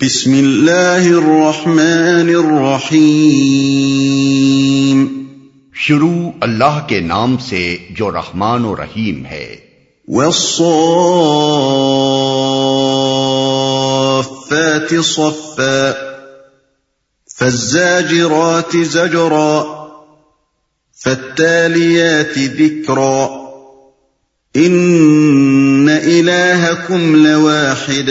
بسم اللہ الرحمن الرحیم شروع اللہ کے نام سے جو رحمان و رحیم ہے۔ والصافات صفا فالزاجرات زجرا فالتاليات ذكرا۔ ان الہکم لواحد۔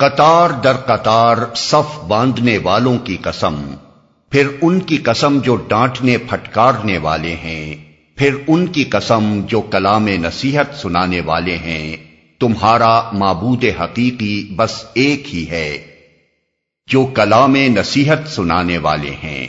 قطار در قطار صف باندھنے والوں کی قسم، پھر ان کی قسم جو ڈانٹنے پھٹکارنے والے ہیں، پھر ان کی قسم جو کلام نصیحت سنانے والے ہیں، تمہارا معبود حقیقی بس ایک ہی ہے، جو کلام نصیحت سنانے والے ہیں۔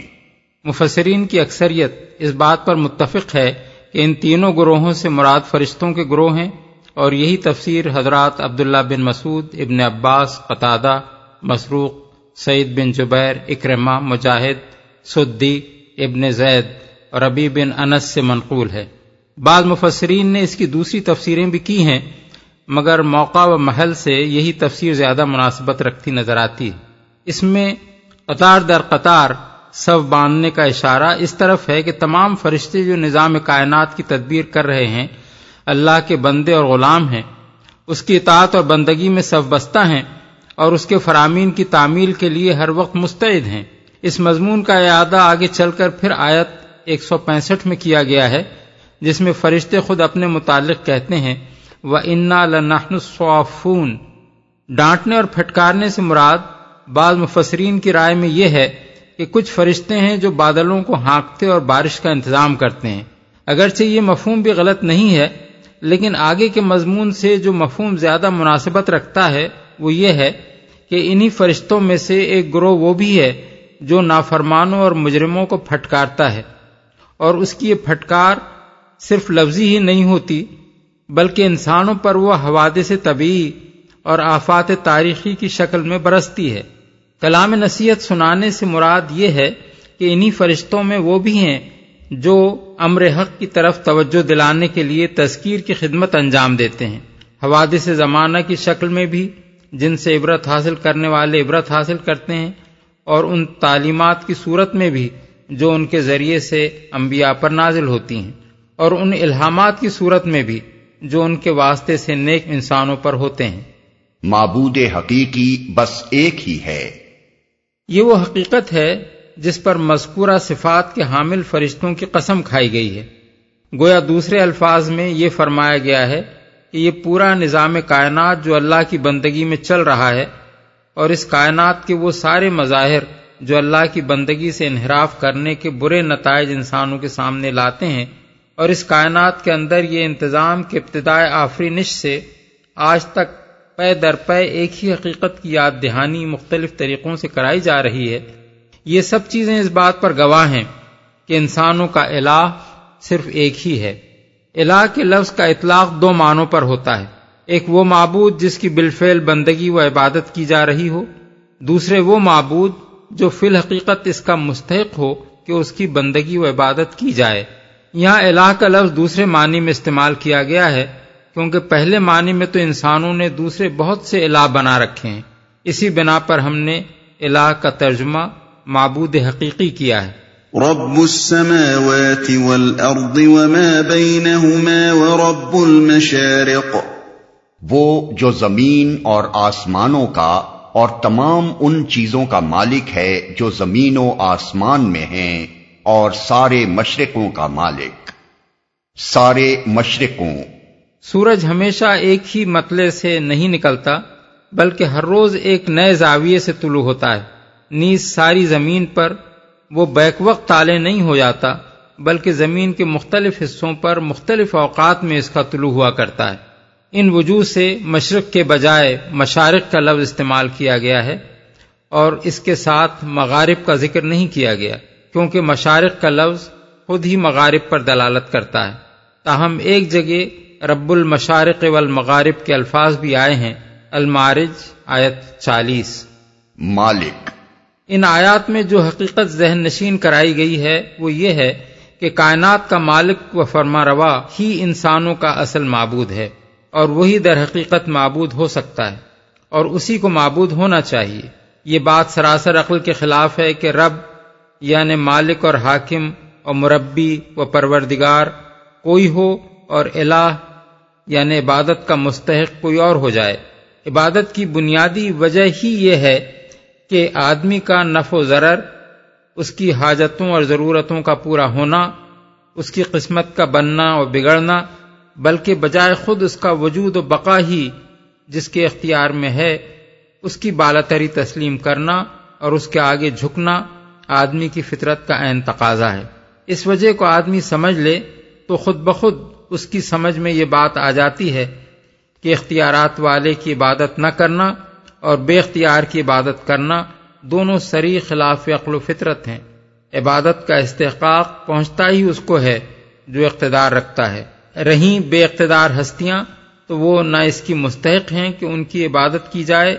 مفسرین کی اکثریت اس بات پر متفق ہے کہ ان تینوں گروہوں سے مراد فرشتوں کے گروہ ہیں۔ اور یہی تفسیر حضرات عبداللہ بن مسعود ابن عباس، قطادہ، مسروق، سعید بن جبیر اکرما مجاہد، سدی ابن زید اور ربی بن انس سے منقول ہے۔ بعض مفسرین نے اس کی دوسری تفسیریں بھی کی ہیں، مگر موقع و محل سے یہی تفسیر زیادہ مناسبت رکھتی نظر آتی ہے۔ اس میں قطار در قطار سب باندھنے کا اشارہ اس طرف ہے کہ تمام فرشتے جو نظام کائنات کی تدبیر کر رہے ہیں اللہ کے بندے اور غلام ہیں۔ اس کی اطاعت اور بندگی میں سب بستہ ہیں اور اس کے فرامین کی تعمیل کے لیے ہر وقت مستعد ہیں۔ اس مضمون کا اعادہ آگے چل کر پھر آیت ایک سو پینسٹھ میں کیا گیا ہے، جس میں فرشتے خود اپنے متعلق کہتے ہیں وہ انا لنحن ڈانٹنے اور پھٹکارنے سے مراد بعض مفسرین کی رائے میں یہ ہے کہ کچھ فرشتے ہیں جو بادلوں کو ہانکتے اور بارش کا انتظام کرتے ہیں۔ اگرچہ یہ مفہوم بھی غلط نہیں ہے لیکن آگے کے مضمون سے جو مفہوم زیادہ مناسبت رکھتا ہے، وہ یہ ہے کہ انہی فرشتوں میں سے ایک گروہ وہ بھی ہے جو نافرمانوں اور مجرموں کو پھٹکارتا ہے۔ اور اس کی یہ پھٹکار صرف لفظی ہی نہیں ہوتی، بلکہ انسانوں پر وہ حوادث سے طبی اور آفات تاریخی کی شکل میں برستی ہے۔ کلام نصیحت سنانے سے مراد یہ ہے کہ انہی فرشتوں میں وہ بھی ہیں جو امر حق کی طرف توجہ دلانے کے لیے تذکیر کی خدمت انجام دیتے ہیں۔ حوادث زمانہ کی شکل میں بھی جن سے عبرت حاصل کرنے والے عبرت حاصل کرتے ہیں اور ان تعلیمات کی صورت میں بھی جو ان کے ذریعے سے انبیاء پر نازل ہوتی ہیں۔ اور ان الہامات کی صورت میں بھی جو ان کے واسطے سے نیک انسانوں پر ہوتے ہیں۔ معبود حقیقی بس ایک ہی ہے۔ یہ وہ حقیقت ہے جس پر مذکورہ صفات کے حامل فرشتوں کی قسم کھائی گئی ہے۔ گویا دوسرے الفاظ میں یہ فرمایا گیا ہے کہ یہ پورا نظام کائنات جو اللہ کی بندگی میں چل رہا ہے اور اس کائنات کے وہ سارے مظاہر جو اللہ کی بندگی سے انحراف کرنے کے برے نتائج انسانوں کے سامنے لاتے ہیں اور اس کائنات کے اندر یہ انتظام کے ابتدائے آفرینش سے آج تک پے در پے ایک ہی حقیقت کی یاد دہانی مختلف طریقوں سے کرائی جا رہی ہے۔ یہ سب چیزیں اس بات پر گواہ ہیں کہ انسانوں کا الہ صرف ایک ہی ہے۔ الہ کے لفظ کا اطلاق دو معنوں پر ہوتا ہے۔ ایک وہ معبود جس کی بالفعل بندگی و عبادت کی جا رہی ہو۔ دوسرے وہ معبود جو فی الحقیقت اس کا مستحق ہو کہ اس کی بندگی و عبادت کی جائے۔ یہاں الہ کا لفظ دوسرے معنی میں استعمال کیا گیا ہے، کیونکہ پہلے معنی میں تو انسانوں نے دوسرے بہت سے الہ بنا رکھے ہیں۔ اسی بنا پر ہم نے الہ کا ترجمہ معبود حقیقی کیا ہے۔ رب السماوات والارض وما بينهما ورب المشارق۔ وہ جو زمین اور آسمانوں کا اور تمام ان چیزوں کا مالک ہے جو زمین و آسمان میں ہیں اور سارے مشرقوں کا مالک۔ سارے مشرقوں۔ سورج ہمیشہ ایک ہی متلے سے نہیں نکلتا بلکہ ہر روز ایک نئے زاویے سے طلوع ہوتا ہے۔ نیز ساری زمین پر وہ بیک وقت تالے نہیں ہو جاتا، بلکہ زمین کے مختلف حصوں پر مختلف اوقات میں اس کا طلوع ہوا کرتا ہے۔ ان وجوہ سے مشرق کے بجائے مشارق کا لفظ استعمال کیا گیا ہے اور اس کے ساتھ مغارب کا ذکر نہیں کیا گیا، کیونکہ مشارق کا لفظ خود ہی مغارب پر دلالت کرتا ہے۔ تاہم ایک جگہ رب المشارق والمغارب کے الفاظ بھی آئے ہیں المارج آیت چالیس۔ مالک۔ ان آیات میں جو حقیقت ذہن نشین کرائی گئی ہے، وہ یہ ہے کہ کائنات کا مالک و فرما روا ہی انسانوں کا اصل معبود ہے، اور وہی در حقیقت معبود ہو سکتا ہے، اور اسی کو معبود ہونا چاہیے۔ یہ بات سراسر عقل کے خلاف ہے کہ رب یعنی مالک اور حاکم اور مربی و پروردگار کوئی ہو اور الہ یعنی عبادت کا مستحق کوئی اور ہو جائے۔ عبادت کی بنیادی وجہ ہی یہ ہے کہ آدمی کا نف و ضرر، اس کی حاجتوں اور ضرورتوں کا پورا ہونا، اس کی قسمت کا بننا اور بگڑنا، بلکہ بجائے خود اس کا وجود و بقا ہی جس کے اختیار میں ہے، اس کی بالاتری تسلیم کرنا اور اس کے آگے جھکنا آدمی کی فطرت کا عین تقاضا ہے۔ اس وجہ کو آدمی سمجھ لے تو خود بخود اس کی سمجھ میں یہ بات آ جاتی ہے کہ اختیارات والے کی عبادت نہ کرنا اور بے اختیار کی عبادت کرنا دونوں سری خلاف عقل و فطرت ہیں۔ عبادت کا استحقاق پہنچتا ہی اس کو ہے جو اقتدار رکھتا ہے۔ رہیں بے اقتدار ہستیاں تو وہ نہ اس کی مستحق ہیں کہ ان کی عبادت کی جائے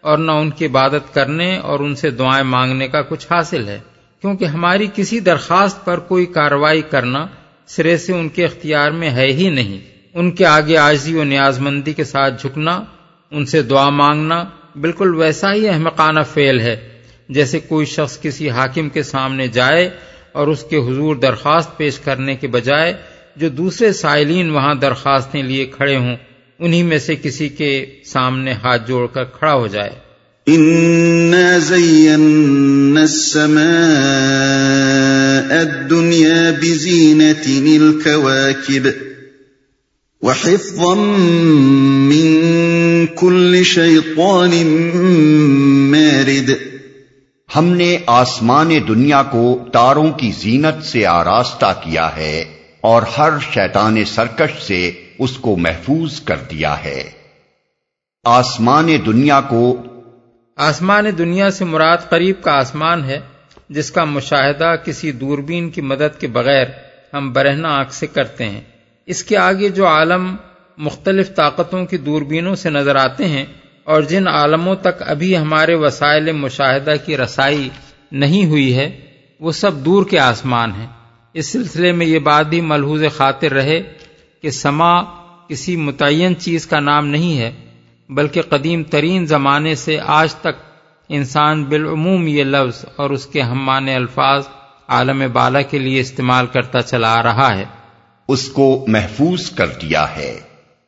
اور نہ ان کی عبادت کرنے اور ان سے دعائیں مانگنے کا کچھ حاصل ہے۔ کیونکہ ہماری کسی درخواست پر کوئی کارروائی کرنا سرے سے ان کے اختیار میں ہے ہی نہیں۔ ان کے آگے آجزی و نیاز مندی کے ساتھ جھکنا، ان سے دعا مانگنا بالکل ویسا ہی احمقانہ فعل ہے، جیسے کوئی شخص کسی حاکم کے سامنے جائے اور اس کے حضور درخواست پیش کرنے کے بجائے جو دوسرے سائلین وہاں درخواستیں لیے کھڑے ہوں، انہی میں سے کسی کے سامنے ہاتھ جوڑ کر کھڑا ہو جائے۔ الدنيا وحفظا من كل شيطان مارد۔ ہم نے آسمان دنیا کو تاروں کی زینت سے آراستہ کیا ہے اور ہر شیطان سرکش سے اس کو محفوظ کر دیا ہے۔ آسمان دنیا کو آسمان دنیا سے مراد قریب کا آسمان ہے جس کا مشاہدہ کسی دوربین کی مدد کے بغیر ہم برہنا آنکھ سے کرتے ہیں۔ اس کے آگے جو عالم مختلف طاقتوں کی دوربینوں سے نظر آتے ہیں اور جن عالموں تک ابھی ہمارے وسائل مشاہدہ کی رسائی نہیں ہوئی ہے، وہ سب دور کے آسمان ہیں۔ اس سلسلے میں یہ بات بھی ملحوظ خاطر رہے کہ سما کسی متعین چیز کا نام نہیں ہے، بلکہ قدیم ترین زمانے سے آج تک انسان بالعموم یہ لفظ اور اس کے ہمان الفاظ عالم بالا کے لیے استعمال کرتا چلا آ رہا ہے۔ اس کو محفوظ کر دیا ہے۔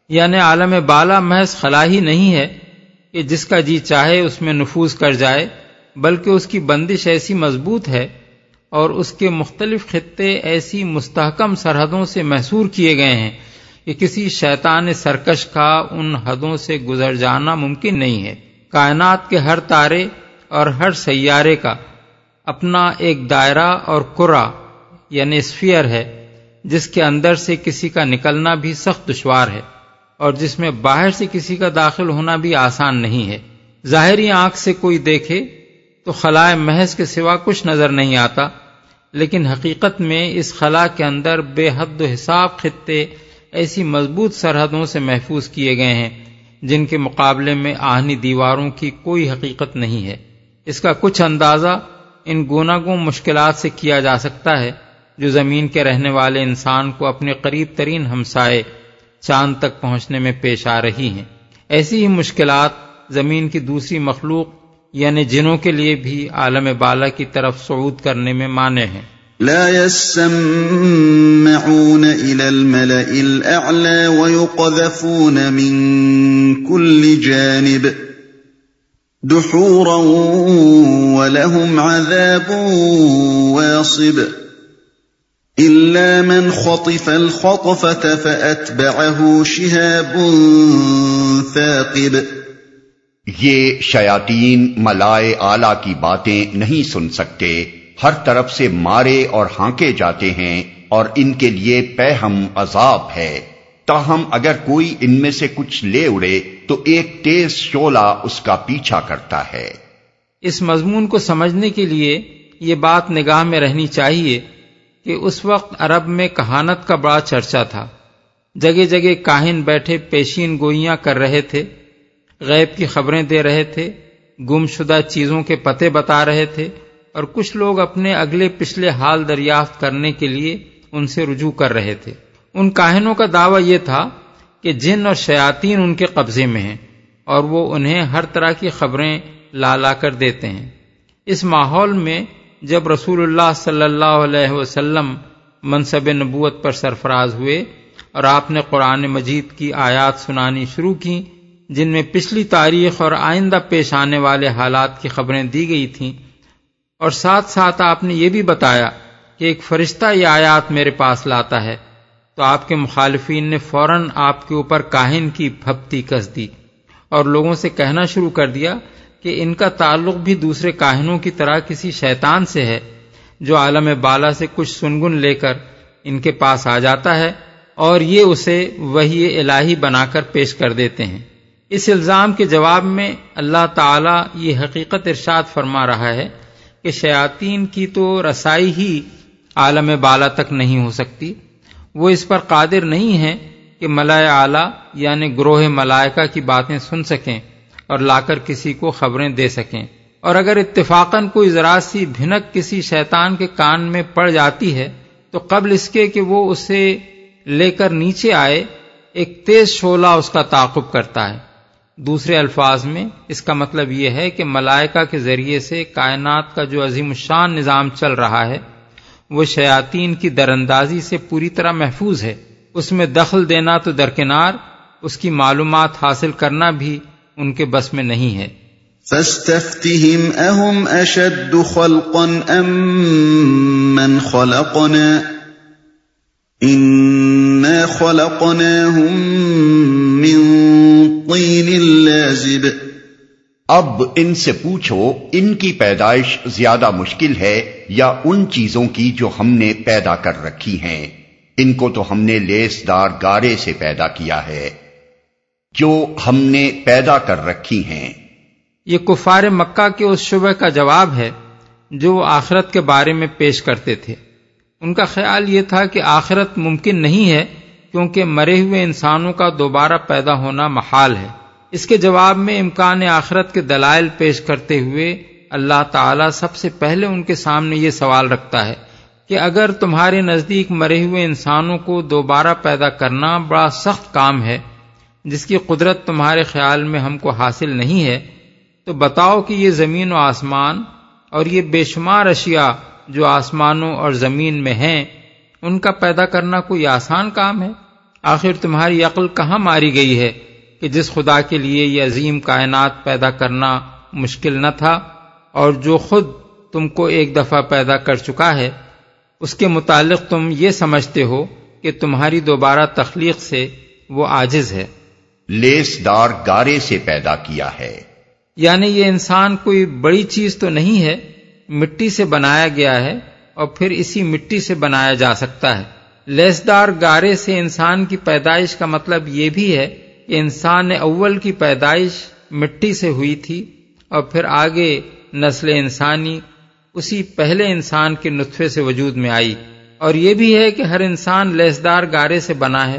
یعنی عالم بالا محض خلا ہی نہیں ہے کہ جس کا جی چاہے اس میں نفوذ کر جائے، بلکہ اس کی بندش ایسی مضبوط ہے اور اس کے مختلف خطے ایسی مستحکم سرحدوں سے محصور کیے گئے ہیں کہ کسی شیطان سرکش کا ان حدوں سے گزر جانا ممکن نہیں ہے۔ کائنات کے ہر تارے اور ہر سیارے کا اپنا ایک دائرہ اور کرا یعنی اسفیئر ہے جس کے اندر سے کسی کا نکلنا بھی سخت دشوار ہے اور جس میں باہر سے کسی کا داخل ہونا بھی آسان نہیں ہے۔ ظاہری آنکھ سے کوئی دیکھے تو خلائے محض کے سوا کچھ نظر نہیں آتا، لیکن حقیقت میں اس خلا کے اندر بے حد و حساب خطے ایسی مضبوط سرحدوں سے محفوظ کیے گئے ہیں، جن کے مقابلے میں آہنی دیواروں کی کوئی حقیقت نہیں ہے۔ اس کا کچھ اندازہ ان گوناگوں مشکلات سے کیا جا سکتا ہے۔ جو زمین کے رہنے والے انسان کو اپنے قریب ترین ہمسائے چاند تک پہنچنے میں پیش آ رہی ہیں۔ ایسی ہی مشکلات زمین کی دوسری مخلوق یعنی جنوں کے لیے بھی عالم بالا کی طرف صعود کرنے میں مانے ہیں۔ لا يسمعون الى الملأ الاعلى ويقذفون من كل جانب دحورا ولهم عذاب واصب۔ الا من خطف الخطفه فاتبعه شهاب ثاقب۔ یہ شیاطین ملائے آلہ کی باتیں نہیں سن سکتے۔ ہر طرف سے مارے اور ہانکے جاتے ہیں اور ان کے لیے پہ ہم عذاب ہے۔ تاہم اگر کوئی ان میں سے کچھ لے اڑے تو ایک تیز شولا اس کا پیچھا کرتا ہے۔ اس مضمون کو سمجھنے کے لیے یہ بات نگاہ میں رہنی چاہیے۔ کہ اس وقت عرب میں کہانت کا بڑا چرچا تھا۔ جگہ جگہ کاہن بیٹھے پیشین گوئیاں کر رہے تھے، غیب کی خبریں دے رہے تھے گم شدہ چیزوں کے پتے بتا رہے تھے اور کچھ لوگ اپنے اگلے پچھلے حال دریافت کرنے کے لیے ان سے رجوع کر رہے تھے۔ ان کاہنوں کا دعویٰ یہ تھا کہ جن اور شیاطین ان کے قبضے میں ہیں اور وہ انہیں ہر طرح کی خبریں لا لا کر دیتے ہیں۔ اس ماحول میں جب رسول اللہ صلی اللہ علیہ وسلم منصب نبوت پر سرفراز ہوئے اور آپ نے قرآن مجید کی آیات سنانی شروع کی، جن میں پچھلی تاریخ اور آئندہ پیش آنے والے حالات کی خبریں دی گئی تھیں، اور ساتھ ساتھ آپ نے یہ بھی بتایا کہ ایک فرشتہ یہ آیات میرے پاس لاتا ہے، تو آپ کے مخالفین نے فوراً آپ کے اوپر کاہن کی پھپتی کس دی اور لوگوں سے کہنا شروع کر دیا کہ ان کا تعلق بھی دوسرے کاہنوں کی طرح کسی شیطان سے ہے، جو عالم بالا سے کچھ سنگن لے کر ان کے پاس آ جاتا ہے اور یہ اسے وہی الہی بنا کر پیش کر دیتے ہیں۔ اس الزام کے جواب میں اللہ تعالی یہ حقیقت ارشاد فرما رہا ہے کہ شیاطین کی تو رسائی ہی عالم بالا تک نہیں ہو سکتی۔ وہ اس پر قادر نہیں ہے کہ ملائے اعلی یعنی گروہ ملائکہ کی باتیں سن سکیں۔ اور لا کر کسی کو خبریں دے سکیں۔ اور اگر اتفاقاً کوئی ذرا سی بھنک کسی شیطان کے کان میں پڑ جاتی ہے، تو قبل اس کے کہ وہ اسے لے کر نیچے آئے، ایک تیز شولہ اس کا تعاقب کرتا ہے۔ دوسرے الفاظ میں، اس کا مطلب یہ ہے کہ ملائکہ کے ذریعے سے کائنات کا جو عظیم الشان نظام چل رہا ہے، وہ شیاطین کی درندازی سے پوری طرح محفوظ ہے۔ اس میں دخل دینا تو درکنار اس کی معلومات حاصل کرنا بھی ان کے بس میں نہیں ہے۔ فاستفتهم اهم اشد خلقا ام من خلقنا؟ انا خلقناهم من طين لازب۔ اب ان سے پوچھو ان کی پیدائش زیادہ مشکل ہے یا ان چیزوں کی جو ہم نے پیدا کر رکھی ہیں؟ ان کو تو ہم نے لیس دار گارے سے پیدا کیا ہے۔ جو ہم نے پیدا کر رکھی ہیں۔ یہ کفار مکہ کے اس شبہ کا جواب ہے جو وہ آخرت کے بارے میں پیش کرتے تھے۔ ان کا خیال یہ تھا کہ آخرت ممکن نہیں ہے کیونکہ مرے ہوئے انسانوں کا دوبارہ پیدا ہونا محال ہے۔ اس کے جواب میں امکان آخرت کے دلائل پیش کرتے ہوئے اللہ تعالی سب سے پہلے ان کے سامنے یہ سوال رکھتا ہے کہ اگر تمہارے نزدیک مرے ہوئے انسانوں کو دوبارہ پیدا کرنا بڑا سخت کام ہے جس کی قدرت تمہارے خیال میں ہم کو حاصل نہیں ہے، تو بتاؤ کہ یہ زمین و آسمان اور یہ بے شمار اشیاء جو آسمانوں اور زمین میں ہیں، ان کا پیدا کرنا کوئی آسان کام ہے؟ آخر تمہاری عقل کہاں ماری گئی ہے کہ جس خدا کے لیے یہ عظیم کائنات پیدا کرنا مشکل نہ تھا اور جو خود تم کو ایک دفعہ پیدا کر چکا ہے، اس کے متعلق تم یہ سمجھتے ہو کہ تمہاری دوبارہ تخلیق سے وہ آجز ہے۔ لیس دار گارے سے پیدا کیا ہے۔ یعنی یہ انسان کوئی بڑی چیز تو نہیں ہے، مٹی سے بنایا گیا ہے اور پھر اسی مٹی سے بنایا جا سکتا ہے۔ لیسدار گارے سے انسان کی پیدائش کا مطلب یہ بھی ہے کہ انسان اول کی پیدائش مٹی سے ہوئی تھی اور پھر آگے نسل انسانی اسی پہلے انسان کے نطفے سے وجود میں آئی۔ اور یہ بھی ہے کہ ہر انسان لیسدار گارے سے بنا ہے۔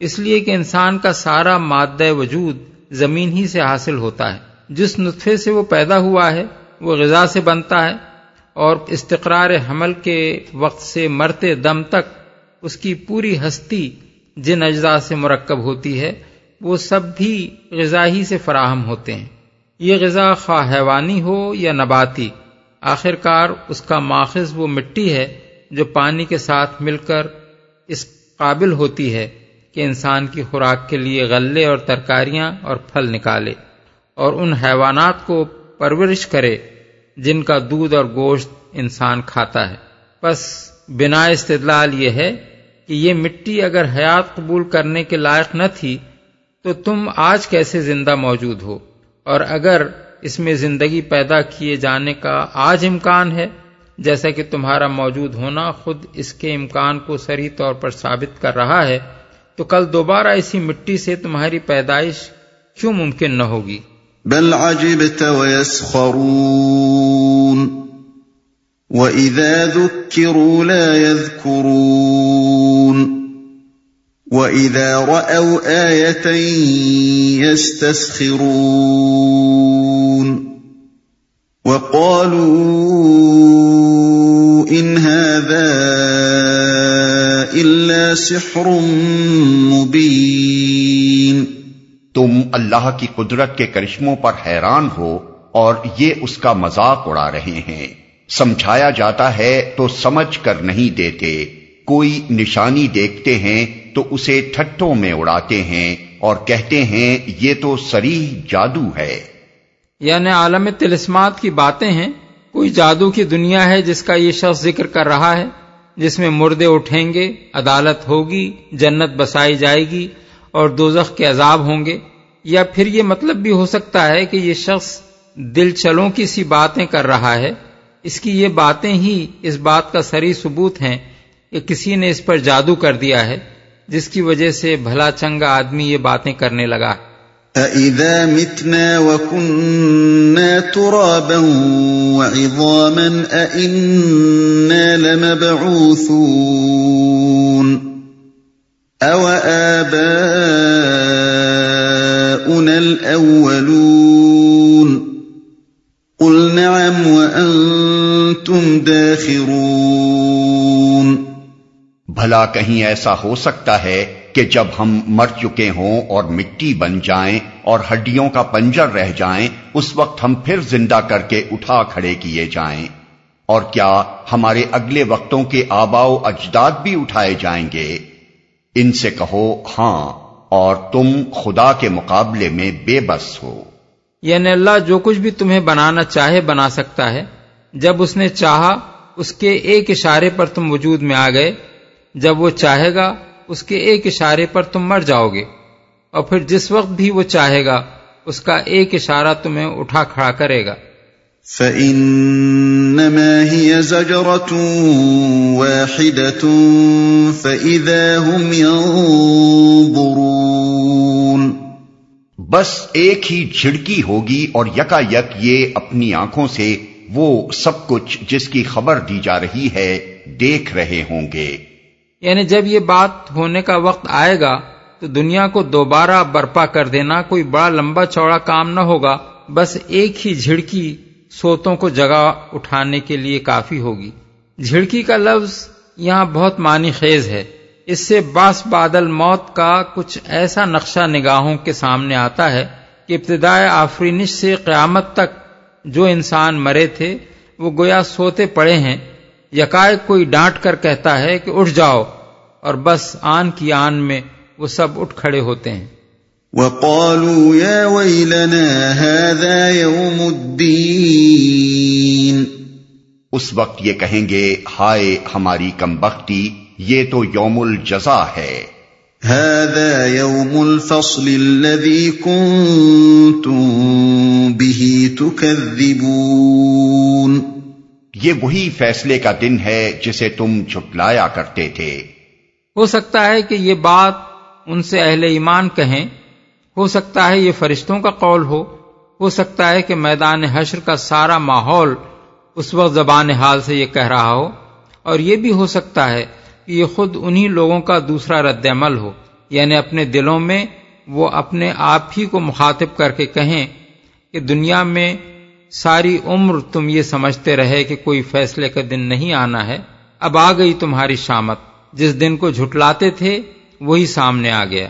اس لیے کہ انسان کا سارا مادہ وجود زمین ہی سے حاصل ہوتا ہے۔ جس نطفے سے وہ پیدا ہوا ہے، وہ غذا سے بنتا ہے اور استقرار حمل کے وقت سے مرتے دم تک اس کی پوری ہستی جن اجزاء سے مرکب ہوتی ہے، وہ سب بھی غذا ہی سے فراہم ہوتے ہیں۔ یہ غذا خواہ حیوانی ہو یا نباتی آخر کار اس کا ماخذ وہ مٹی ہے جو پانی کے ساتھ مل کر اس قابل ہوتی ہے۔ کہ انسان کی خوراک کے لیے غلے اور ترکاریاں اور پھل نکالے اور ان حیوانات کو پرورش کرے جن کا دودھ اور گوشت انسان کھاتا ہے۔ بس بنا استدلال یہ ہے کہ یہ مٹی اگر حیات قبول کرنے کے لائق نہ تھی تو تم آج کیسے زندہ موجود ہو؟ اور اگر اس میں زندگی پیدا کیے جانے کا آج امکان ہے، جیسا کہ تمہارا موجود ہونا خود اس کے امکان کو سری طور پر ثابت کر رہا ہے تو کل دوبارہ اسی مٹی سے تمہاری پیدائش کیوں ممکن نہ ہوگی بل عجبت ويسخرون. وإذا ذكروا لا يذكرون. وإذا رأوا آية يستسخرون. وقالوا إن هذا تم اللہ کی قدرت کے کرشموں پر حیران ہو اور یہ اس کا مذاق اڑا رہے ہیں۔ سمجھایا جاتا ہے تو سمجھ کر نہیں دیتے۔ کوئی نشانی دیکھتے ہیں تو اسے ٹھٹوں میں اڑاتے ہیں اور کہتے ہیں یہ تو سریح جادو ہے۔ یعنی عالم تلسمات کی باتیں ہیں۔ کوئی جادو کی دنیا ہے جس کا یہ شخص ذکر کر رہا ہے۔ جس میں مردے اٹھیں گے، عدالت ہوگی، جنت بسائی جائے گی اور دوزخ کے عذاب ہوں گے۔ یا پھر یہ مطلب بھی ہو سکتا ہے کہ یہ شخص دل چلوں کی سی باتیں کر رہا ہے۔ اس کی یہ باتیں ہی اس بات کا سری ثبوت ہیں کہ کسی نے اس پر جادو کر دیا ہے، جس کی وجہ سے بھلا چنگا آدمی یہ باتیں کرنے لگا۔ أَإِذَا مِتْنَا وَكُنَّا تُرَابًا وَعِظَامًا أَإِنَّا لَمَبْعُوثُونَ أَوَ آبَاؤُنَا الْأَوَّلُونَ قُلْ نَعَمْ وَأَنْتُمْ دَاخِرُونَ بھلا کہیں ایسا ہو سکتا ہے کہ جب ہم مر چکے ہوں اور مٹی بن جائیں اور ہڈیوں کا پنجر رہ جائیں، اس وقت ہم پھر زندہ کر کے اٹھا کھڑے کیے جائیں۔ اور کیا ہمارے اگلے وقتوں کے آبا و اجداد بھی اٹھائے جائیں گے؟ ان سے کہو ہاں اور تم خدا کے مقابلے میں بے بس ہو۔ یعنی اللہ جو کچھ بھی تمہیں بنانا چاہے بنا سکتا ہے۔ جب اس نے چاہا، اس کے ایک اشارے پر تم وجود میں آ گئے۔ جب وہ چاہے گا اس کے ایک اشارے پر تم مر جاؤ گے۔ اور پھر جس وقت بھی وہ چاہے گا اس کا ایک اشارہ تمہیں اٹھا کھڑا کرے گا۔ فَإِنَّمَا هِيَ زَجْرَةٌ وَاحِدَةٌ فَإِذَا هُمْ يَنظُرُونَ۔ بس ایک ہی جھڑکی ہوگی اور یکا یک یہ اپنی آنکھوں سے وہ سب کچھ جس کی خبر دی جا رہی ہے دیکھ رہے ہوں گے۔ یعنی جب یہ بات ہونے کا وقت آئے گا تو دنیا کو دوبارہ برپا کر دینا کوئی بڑا لمبا چوڑا کام نہ ہوگا، بس ایک ہی جھڑکی سوتوں کو جگہ اٹھانے کے لیے کافی ہوگی۔ جھڑکی کا لفظ یہاں بہت معنی خیز ہے۔ اس سے باس بادل موت کا کچھ ایسا نقشہ نگاہوں کے سامنے آتا ہے کہ ابتدائے آفرینش سے قیامت تک جو انسان مرے تھے، وہ گویا سوتے پڑے ہیں۔ یکائک کوئی ڈانٹ کر کہتا ہے کہ اٹھ جاؤ اور بس آن کی آن میں وہ سب اٹھ کھڑے ہوتے ہیں۔ وقالوا يا ويلنا هذا يوم الدين۔ اس وقت یہ کہیں گے ہائے ہماری کم بختی یہ تو یوم الجزا ہے۔ هذا يوم الفصل الذي كنتم به تكذبون۔ یہ وہی فیصلے کا دن ہے جسے تم جھٹلایا کرتے تھے۔ ہو سکتا ہے کہ یہ بات ان سے اہل ایمان کہیں۔ ہو سکتا ہے یہ فرشتوں کا قول ہو۔ ہو سکتا ہے کہ میدان حشر کا سارا ماحول اس وقت زبان حال سے یہ کہہ رہا ہو۔ اور یہ بھی ہو سکتا ہے کہ یہ خود انہی لوگوں کا دوسرا رد عمل ہو۔ یعنی اپنے دلوں میں وہ اپنے آپ ہی کو مخاطب کر کے کہیں کہ دنیا میں ساری عمر تم یہ سمجھتے رہے کہ کوئی فیصلے کا دن نہیں آنا ہے، اب آ گئی تمہاری شامت۔ جس دن کو جھٹلاتے تھے، وہی سامنے آ گیا۔